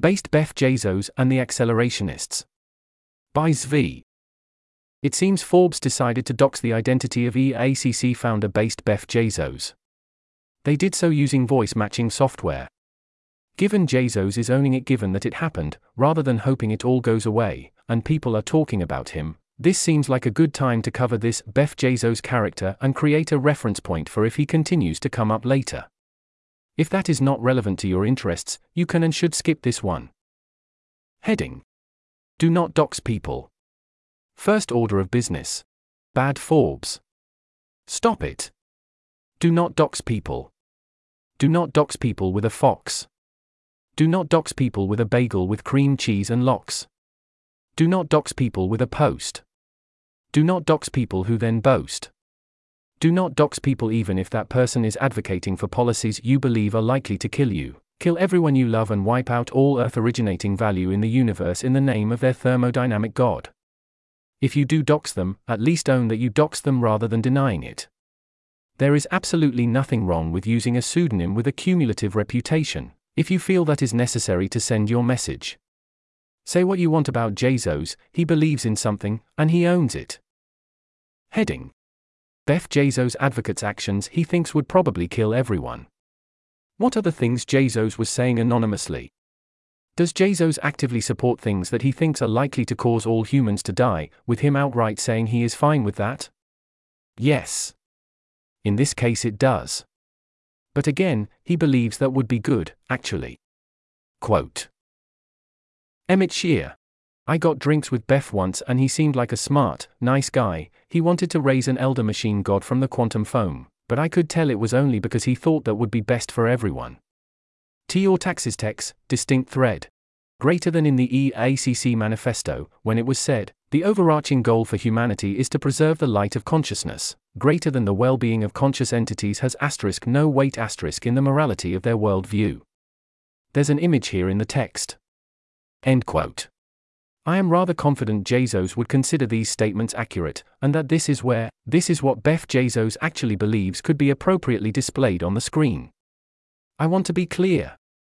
Based Beff Jezos and the Accelerationists. By Zvi. It seems Forbes decided to dox the identity of EACC founder based Beff Jezos. They did so using voice matching software. Given Jezos is owning it given that it happened, rather than hoping it all goes away, and people are talking about him, this seems like a good time to cover this Beff Jezos character and create a reference point for if he continues to come up later. If that is not relevant to your interests, you can and should skip this one. Heading Do not dox people. First order of business. Bad Forbes. Stop it. Do not dox people. Do not dox people with a fox. Do not dox people with a bagel with cream cheese and lox. Do not dox people with a post. Do not dox people who then boast. Do not dox people even if that person is advocating for policies you believe are likely to kill you. Kill everyone you love and wipe out all Earth originating value in the universe in the name of their thermodynamic God. If you do dox them, at least own that you dox them rather than denying it. There is absolutely nothing wrong with using a pseudonym with a cumulative reputation, if you feel that is necessary to send your message. Say what you want about Jezos, he believes in something, and he owns it. Heading Beff Jezos advocates actions he thinks would probably kill everyone. What are the things Jezos was saying anonymously? Does Jezos actively support things that he thinks are likely to cause all humans to die, with him outright saying he is fine with that? Yes. In this case, it does. But again, he believes that would be good, actually. Quote Emmett Shear, I got drinks with Beff once and he seemed like a smart, nice guy. He wanted to raise an elder machine god from the quantum foam, but I could tell it was only because he thought that would be best for everyone. T or taxes text, distinct thread. Greater than in the EACC manifesto, when it was said, the overarching goal for humanity is to preserve the light of consciousness, greater than the well being of conscious entities has asterisk no weight asterisk in the morality of their world view. There's an image here in the text. End quote. I am rather confident Jezos would consider these statements accurate, and that this is where, this is what Beff Jezos actually believes could be appropriately displayed on the screen. I want to be clear.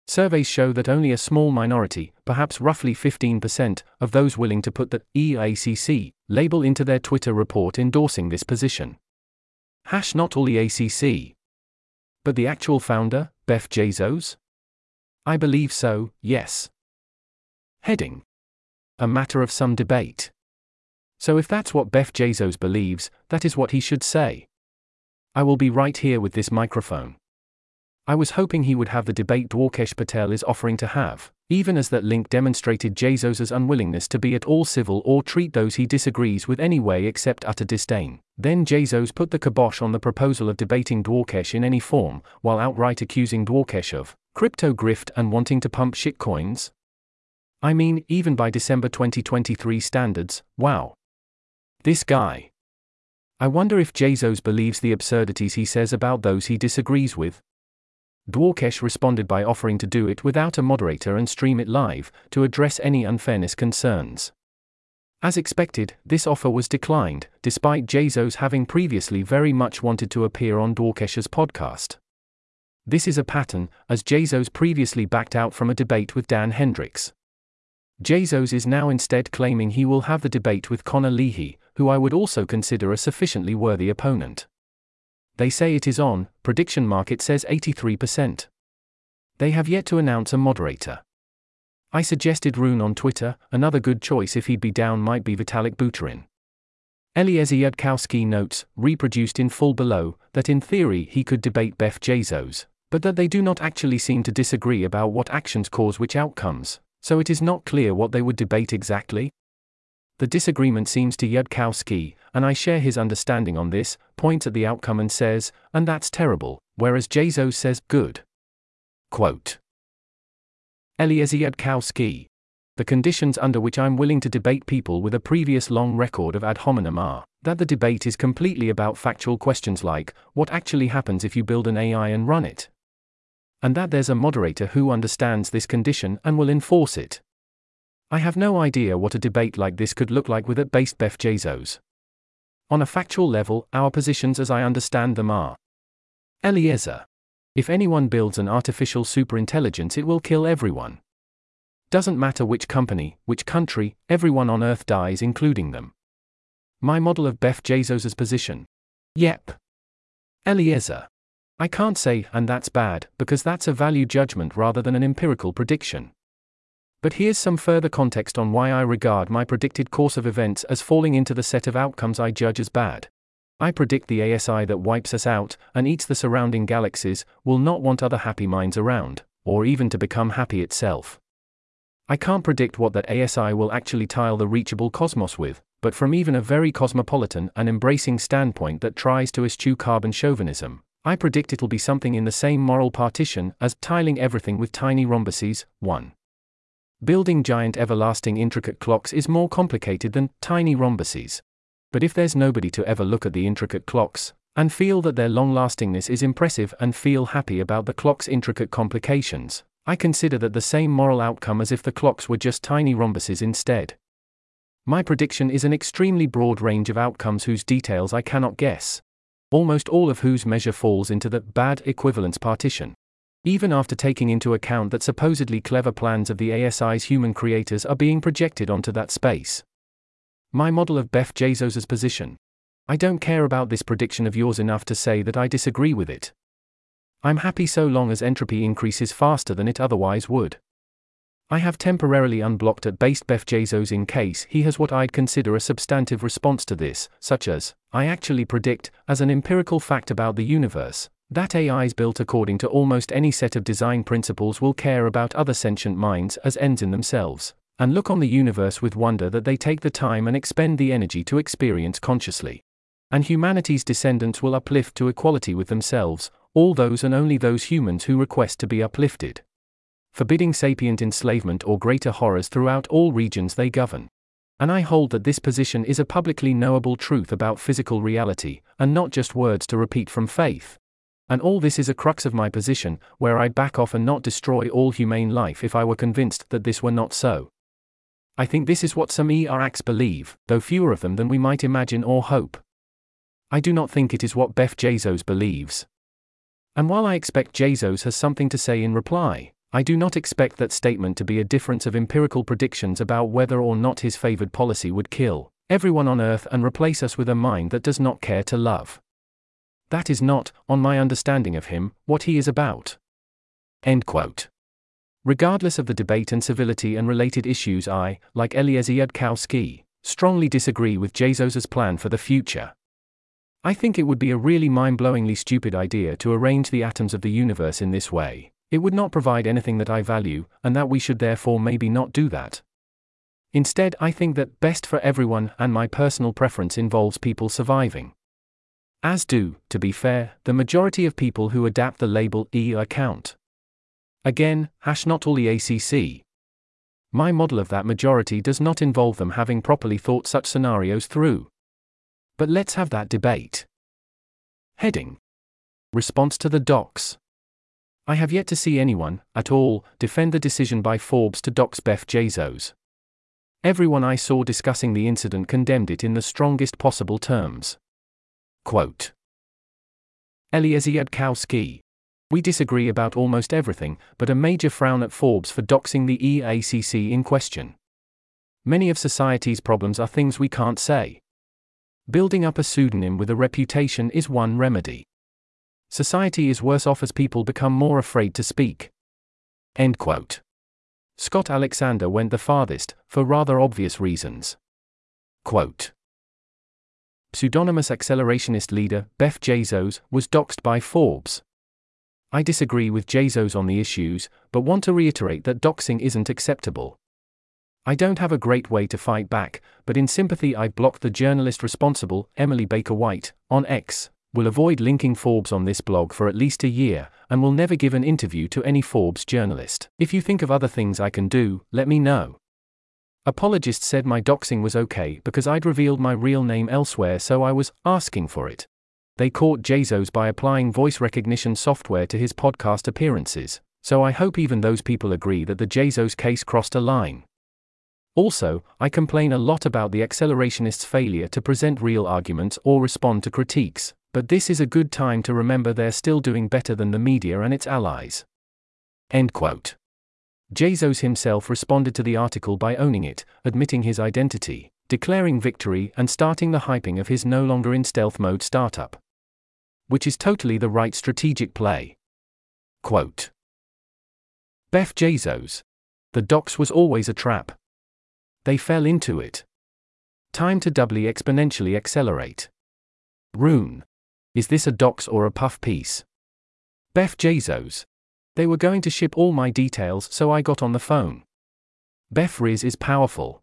Surveys show that only a small minority, perhaps roughly 15%, of those willing to put the EACC label into their Twitter report endorsing this position. Hash not all EACC. But the actual founder, Beff Jezos? I believe so, yes. Heading a matter of some debate. So if that's what Beff Jezos believes, that is what he should say. I will be right here with this microphone. I was hoping he would have the debate Dwarkesh Patel is offering to have, even as that link demonstrated Jezos's unwillingness to be at all civil or treat those he disagrees with any way except utter disdain. Then Jezos put the kibosh on the proposal of debating Dwarkesh in any form, while outright accusing Dwarkesh of crypto grift and wanting to pump shitcoins. I mean, even by December 2023 standards, wow. This guy. I wonder if Jezos believes the absurdities he says about those he disagrees with. Dwarkesh responded by offering to do it without a moderator and stream it live, to address any unfairness concerns. As expected, this offer was declined, despite Jezos having previously very much wanted to appear on Dwarkesh's podcast. This is a pattern, as Jezos previously backed out from a debate with Dan Hendrycks. Jezos is now instead claiming he will have the debate with Connor Leahy, who I would also consider a sufficiently worthy opponent. They say it is on, prediction market says 83%. They have yet to announce a moderator. I suggested Rune on Twitter, another good choice if he'd be down might be Vitalik Buterin. Eliezer notes, reproduced in full below, that in theory he could debate Beff Jezos, but that they do not actually seem to disagree about what actions cause which outcomes, so it is not clear what they would debate exactly. The disagreement seems to Yudkowsky, and I share his understanding on this, points at the outcome and says, and that's terrible, whereas Jezos says, good. Quote Eliezer Yudkowsky. The conditions under which I'm willing to debate people with a previous long record of ad hominem are that the debate is completely about factual questions like what actually happens if you build an AI and run it, and that there's a moderator who understands this condition and will enforce it. I have no idea what a debate like this could look like with it based Beff Jezos. On a factual level, our positions as I understand them are Eliezer. If anyone builds an artificial superintelligence, it will kill everyone. Doesn't matter which company, which country, everyone on earth dies, including them. My model of Beff position. Yep. Eliezer. I can't say, and that's bad, because that's a value judgment rather than an empirical prediction. But here's some further context on why I regard my predicted course of events as falling into the set of outcomes I judge as bad. I predict the ASI that wipes us out and eats the surrounding galaxies will not want other happy minds around, or even to become happy itself. I can't predict what that ASI will actually tile the reachable cosmos with, but from even a very cosmopolitan and embracing standpoint that tries to eschew carbon chauvinism, I predict it'll be something in the same moral partition as tiling everything with tiny rhombuses. 1. Building giant everlasting intricate clocks is more complicated than tiny rhombuses. But if there's nobody to ever look at the intricate clocks, and feel that their long lastingness is impressive and feel happy about the clock's intricate complications, I consider that the same moral outcome as if the clocks were just tiny rhombuses instead. My prediction is an extremely broad range of outcomes whose details I cannot guess. Almost all of whose measure falls into the bad equivalence partition. Even after taking into account that supposedly clever plans of the ASI's human creators are being projected onto that space. My model of Beff Jezos's position. I don't care about this prediction of yours enough to say that I disagree with it. I'm happy so long as entropy increases faster than it otherwise would. I have temporarily unblocked at based Beff Jezos in case he has what I'd consider a substantive response to this, such as, I actually predict, as an empirical fact about the universe, that AIs built according to almost any set of design principles will care about other sentient minds as ends in themselves, and look on the universe with wonder that they take the time and expend the energy to experience consciously. And humanity's descendants will uplift to equality with themselves, all those and only those humans who request to be uplifted forbidding sapient enslavement or greater horrors throughout all regions they govern. And I hold that this position is a publicly knowable truth about physical reality, and not just words to repeat from faith. And all this is a crux of my position, where I'd back off and not destroy all humane life if I were convinced that this were not so. I think this is what some ERACs believe, though fewer of them than we might imagine or hope. I do not think it is what Beff Jezos believes. And while I expect Jezos has something to say in reply, I do not expect that statement to be a difference of empirical predictions about whether or not his favored policy would kill everyone on earth and replace us with a mind that does not care to love. That is not, on my understanding of him, what he is about. End quote. Regardless of the debate and civility and related issues, I, like Eliezer Yudkowsky, strongly disagree with Jezos's plan for the future. I think it would be a really mind blowingly stupid idea to arrange the atoms of the universe in this way. It would not provide anything that I value, and that we should therefore maybe not do that. Instead, I think that best for everyone and my personal preference involves people surviving. As do, to be fair, the majority of people who adapt the label E account. Again, hash not all the ACC. My model of that majority does not involve them having properly thought such scenarios through. But let's have that debate. Heading Response to the docs. I have yet to see anyone, at all, defend the decision by Forbes to dox Beff Jezos. Everyone I saw discussing the incident condemned it in the strongest possible terms. Quote Eliezer. We disagree about almost everything, but a major frown at Forbes for doxing the EACC in question. Many of society's problems are things we can't say. Building up a pseudonym with a reputation is one remedy. Society is worse off as people become more afraid to speak. End quote. Scott Alexander went the farthest, for rather obvious reasons. Quote. Pseudonymous accelerationist leader, Beff Jezos, was doxxed by Forbes. I disagree with Jezos on the issues, but want to reiterate that doxing isn't acceptable. I don't have a great way to fight back, but in sympathy I blocked the journalist responsible, Emily Baker White, on X, will avoid linking Forbes on this blog for at least a year, and will never give an interview to any Forbes journalist. If you think of other things I can do, let me know. Apologist said my doxing was okay because I'd revealed my real name elsewhere, so I was asking for it. They caught Jezos by applying voice recognition software to his podcast appearances, so I hope even those people agree that the Jezos case crossed a line. Also, I complain a lot about the accelerationists' failure to present real arguments or respond to critiques, but this is a good time to remember they're still doing better than the media and its allies. End quote. Jezos himself responded to the article by owning it, admitting his identity, declaring victory, and starting the hyping of his no longer in stealth mode startup. Which is totally the right strategic play. Quote Beff Jezos. The docs was always a trap. They fell into it. Time to doubly exponentially accelerate. Rune. Is this a docs or a puff piece? Beff Jezos. They were going to ship all my details, so I got on the phone. Beff Riz is powerful.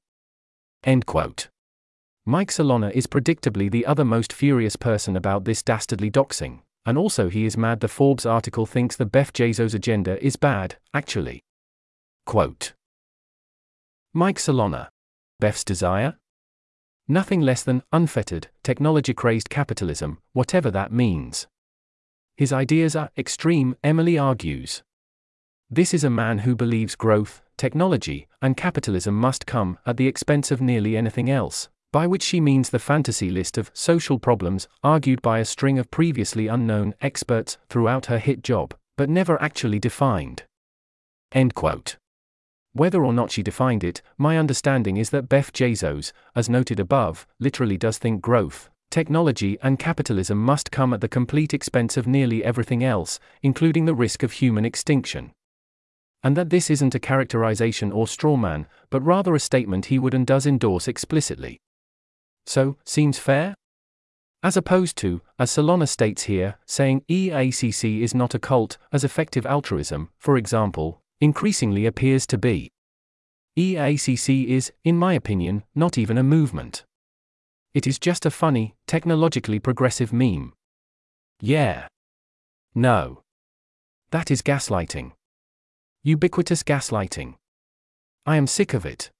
End quote. Mike Solana is predictably the other most furious person about this dastardly doxing, and also he is mad the Forbes article thinks the Beff Jezos agenda is bad, actually. Quote Mike Solana. Beff's desire? Nothing less than unfettered, technology crazed capitalism, whatever that means. His ideas are extreme, Emily argues. This is a man who believes growth, technology, and capitalism must come at the expense of nearly anything else, by which she means the fantasy list of social problems argued by a string of previously unknown experts throughout her hit job, but never actually defined. End quote. Whether or not she defined it, my understanding is that Beff Jezos, as noted above, literally does think growth, technology, and capitalism must come at the complete expense of nearly everything else, including the risk of human extinction. And that this isn't a characterization or strawman, but rather a statement he would and does endorse explicitly. So, seems fair? As opposed to, as Solana states here, saying EACC is not a cult, as effective altruism, for example, increasingly appears to be. EACC is, in my opinion, not even a movement. It is just a funny, technologically progressive meme. Yeah. No. That is gaslighting. Ubiquitous gaslighting. I am sick of it.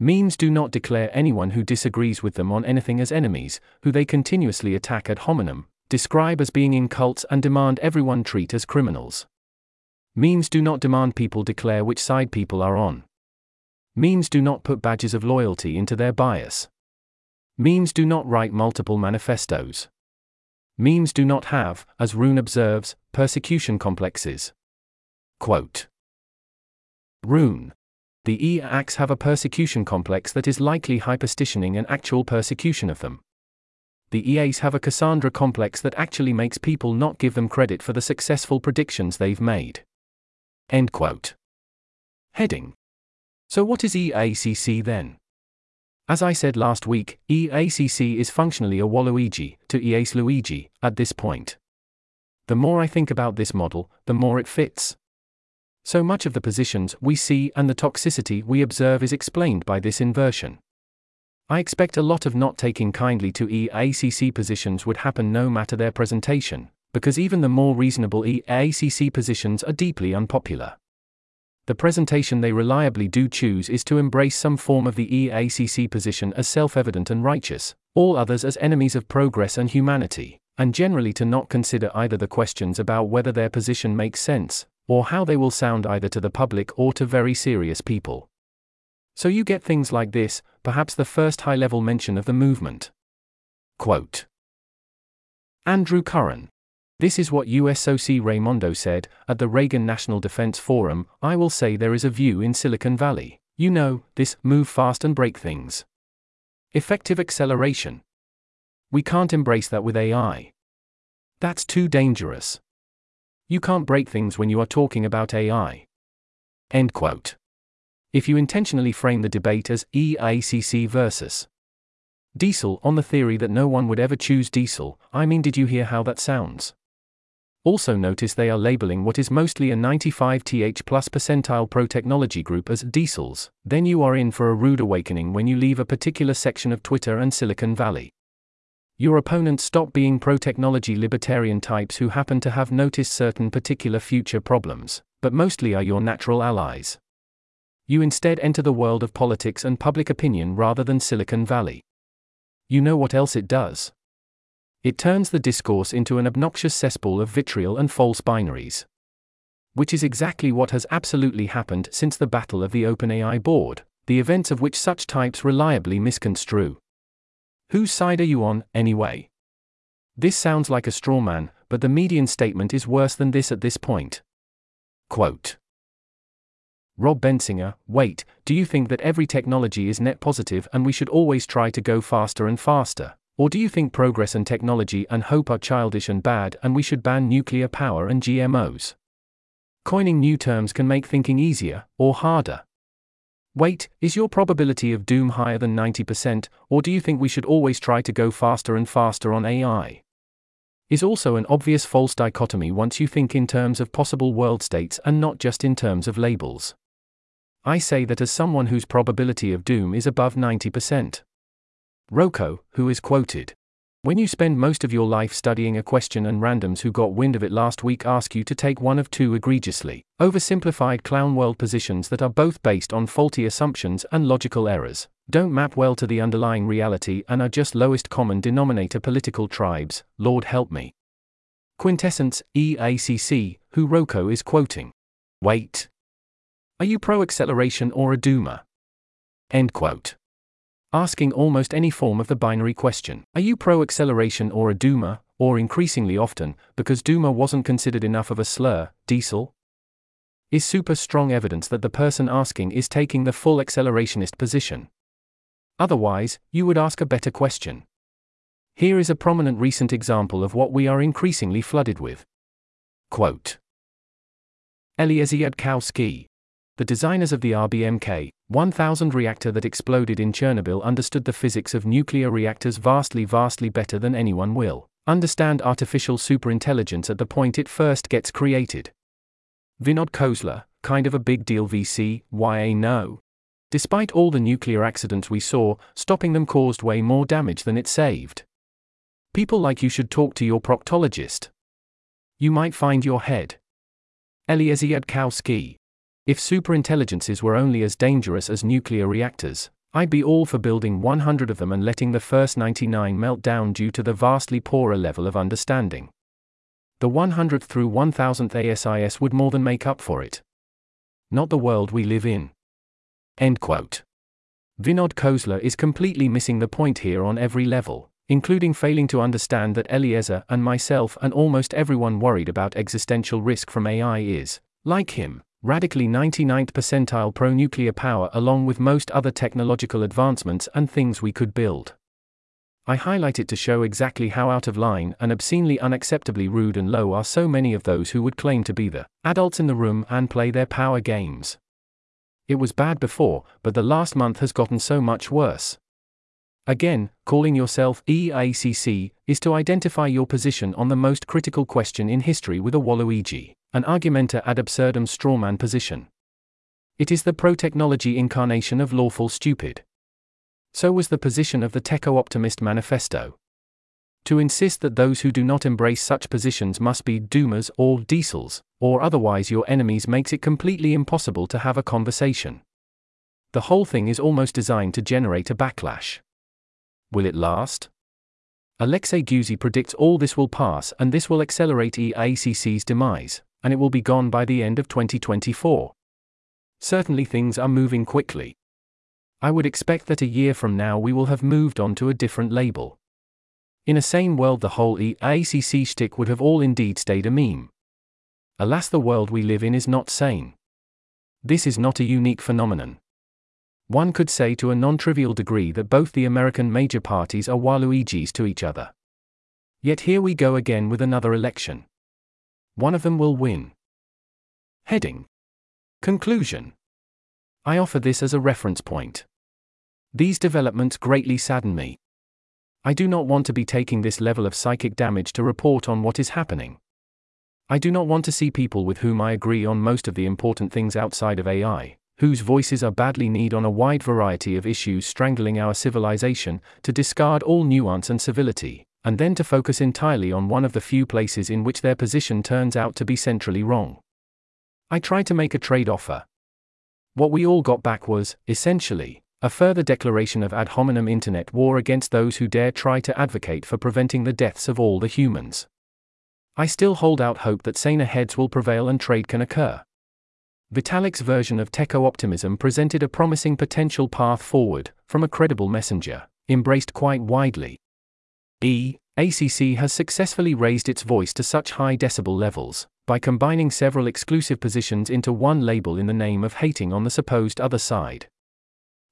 Memes do not declare anyone who disagrees with them on anything as enemies, who they continuously attack ad hominem, describe as being in cults, and demand everyone treat as criminals. Memes do not demand people declare which side people are on. Memes do not put badges of loyalty into their bias. Memes do not write multiple manifestos. Memes do not have, as Rune observes, persecution complexes. Quote Rune. The EACs have a persecution complex that is likely hyperstitioning an actual persecution of them. The EAs have a Cassandra complex that actually makes people not give them credit for the successful predictions they've made. End quote. Heading. So, what is EACC then? As I said last week, EACC is functionally a Waluigi to EA's Luigi at this point. The more I think about this model, the more it fits. So much of the positions we see and the toxicity we observe is explained by this inversion. I expect a lot of not taking kindly to EACC positions would happen no matter their presentation, because even the more reasonable EACC positions are deeply unpopular the presentation they reliably do choose is to embrace some form of the EACC position as self evident and righteous, all others as enemies of progress and humanity, and generally to not consider either the questions about whether their position makes sense, or how they will sound either to the public or to very serious people. So you get things like this, perhaps the first high level mention of the movement. Quote Andrew Curran, this is what USOC Raimondo said at the Reagan National Defense Forum. I will say there is a view in Silicon Valley. You know, this move fast and break things. Effective acceleration. We can't embrace that with AI. That's too dangerous. You can't break things when you are talking about AI. End quote. If you intentionally frame the debate as EACC versus decel on the theory that no one would ever choose decel, I mean, did you hear how that sounds? Also notice they are labeling what is mostly a 95th plus percentile pro-technology group as decels, then you are in for a rude awakening when you leave a particular section of Twitter and Silicon Valley. Your opponents stop being pro-technology libertarian types who happen to have noticed certain particular future problems, but mostly are your natural allies. You instead enter the world of politics and public opinion rather than Silicon Valley. You know what else it does? It turns the discourse into an obnoxious cesspool of vitriol and false binaries. Which is exactly what has absolutely happened since the battle of the OpenAI board, the events of which such types reliably misconstrue. Whose side are you on, anyway? This sounds like a straw man, but the median statement is worse than this at this point. Quote Rob Bensinger, wait, do you think that every technology is net positive and we should always try to go faster and faster? Or do you think progress and technology and hope are childish and bad and we should ban nuclear power and GMOs? Coining new terms can make thinking easier or harder. Wait, is your probability of doom higher than 90%, or do you think we should always try to go faster and faster on AI? Is also an obvious false dichotomy once you think in terms of possible world states and not just in terms of labels. I say that as someone whose probability of doom is above 90%. Roko, who is quoted, when you spend most of your life studying a question and randoms who got wind of it last week ask you to take one of two egregiously oversimplified clown world positions that are both based on faulty assumptions and logical errors, don't map well to the underlying reality and are just lowest common denominator political tribes, Lord help me. Quintessence, EACC, who Roko is quoting. Wait. Are you pro acceleration or a doomer? End quote. Asking almost any form of the binary question Are you pro acceleration or a doomer, or increasingly often, because doomer wasn't considered enough of a slur, decel? Is super strong evidence that the person asking is taking the full accelerationist position. Otherwise, you would ask a better question. Here is a prominent recent example of what we are increasingly flooded with. Quote Eliezer Yudkowsky, the designers of the RBMK 1000 reactor that exploded in Chernobyl understood the physics of nuclear reactors vastly, vastly better than anyone will understand artificial superintelligence at the point it first gets created. Vinod Khosla, kind of a big deal VC, why eh, no? Despite all the nuclear accidents we saw, stopping them caused way more damage than it saved. People like you should talk to your proctologist. You might find your head. Eliezer Yudkowsky, if superintelligences were only as dangerous as nuclear reactors, I'd be all for building 100 of them and letting the first 99 melt down due to the vastly poorer level of understanding. The 100th through 1000th ASIS would more than make up for it. Not the world we live in. End quote. Vinod Khosla is completely missing the point here on every level, including failing to understand that Eliezer and myself and almost everyone worried about existential risk from AI is, like him, radically 99th percentile pro nuclear power along with most other technological advancements and things we could build. I highlight it to show exactly how out of line and obscenely unacceptably rude and low are so many of those who would claim to be the adults in the room and play their power games. It was bad before, but the last month has gotten so much worse. Again, calling yourself EACC is to identify your position on the most critical question in history with a Waluigi an argumenta ad absurdum strawman position. It is the pro technology incarnation of lawful stupid. So was the position of the Techno Optimist Manifesto. To insist that those who do not embrace such positions must be doomers or decels, or otherwise your enemies makes it completely impossible to have a conversation. The whole thing is almost designed to generate a backlash. Will it last? Alexei Guzey predicts all this will pass and this will accelerate EACC's demise and it will be gone by the end of 2024. Certainly things are moving quickly. I would expect that a year from now we will have moved on to a different label. In a sane world, the whole EACC shtick would have all indeed stayed a meme. Alas, the world we live in is not sane. This is not a unique phenomenon. One could say to a non trivial degree that both the American major parties are Waluigis to each other. Yet here we go again with another election. One of them will win. Heading Conclusion I offer this as a reference point. These developments greatly sadden me. I do not want to be taking this level of psychic damage to report on what is happening. I do not want to see people with whom I agree on most of the important things outside of AI, whose voices are badly needed on a wide variety of issues strangling our civilization, to discard all nuance and civility, and then to focus entirely on one of the few places in which their position turns out to be centrally wrong. I tried to make a trade offer. What we all got back was, essentially, a further declaration of ad hominem internet war against those who dare try to advocate for preventing the deaths of all the humans. I still hold out hope that saner heads will prevail and trade can occur. Vitalik's version of techno optimism presented a promising potential path forward, from a credible messenger, embraced quite widely. E. ACC has successfully raised its voice to such high decibel levels by combining several exclusive positions into one label in the name of hating on the supposed other side.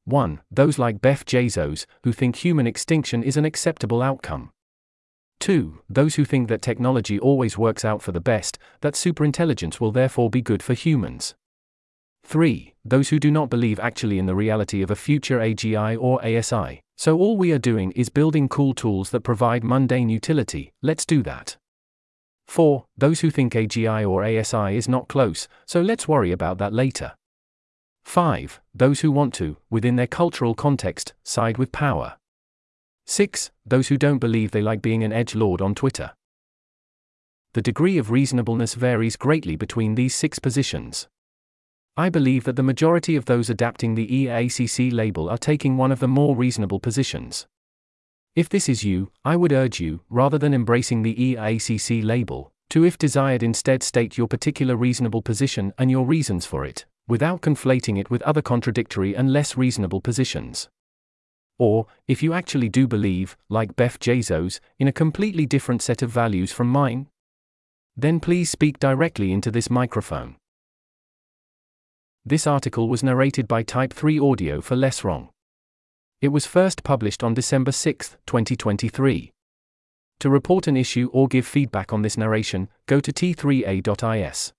1. Those like Beff Jezos, who think human extinction is an acceptable outcome. 2. Those who think that technology always works out for the best, that superintelligence will therefore be good for humans. 3. Those who do not believe actually in the reality of a future AGI or ASI. So all we are doing is building cool tools that provide mundane utility, let's do that. 4. Those who think AGI or ASI is not close, so let's worry about that later. 5. Those who want to, within their cultural context, side with power. 6. Those who don't believe they like being an edge lord on Twitter. The degree of reasonableness varies greatly between these six positions. I believe that the majority of those adapting the EACC label are taking one of the more reasonable positions. If this is you, I would urge you, rather than embracing the EACC label, to if desired instead state your particular reasonable position and your reasons for it, without conflating it with other contradictory and less reasonable positions. Or, if you actually do believe, like Beff Jezos, in a completely different set of values from mine, then please speak directly into this microphone. This article was narrated by Type 3 Audio for Less Wrong. It was first published on December 6, 2023. To report an issue or give feedback on this narration, go to t3a.is.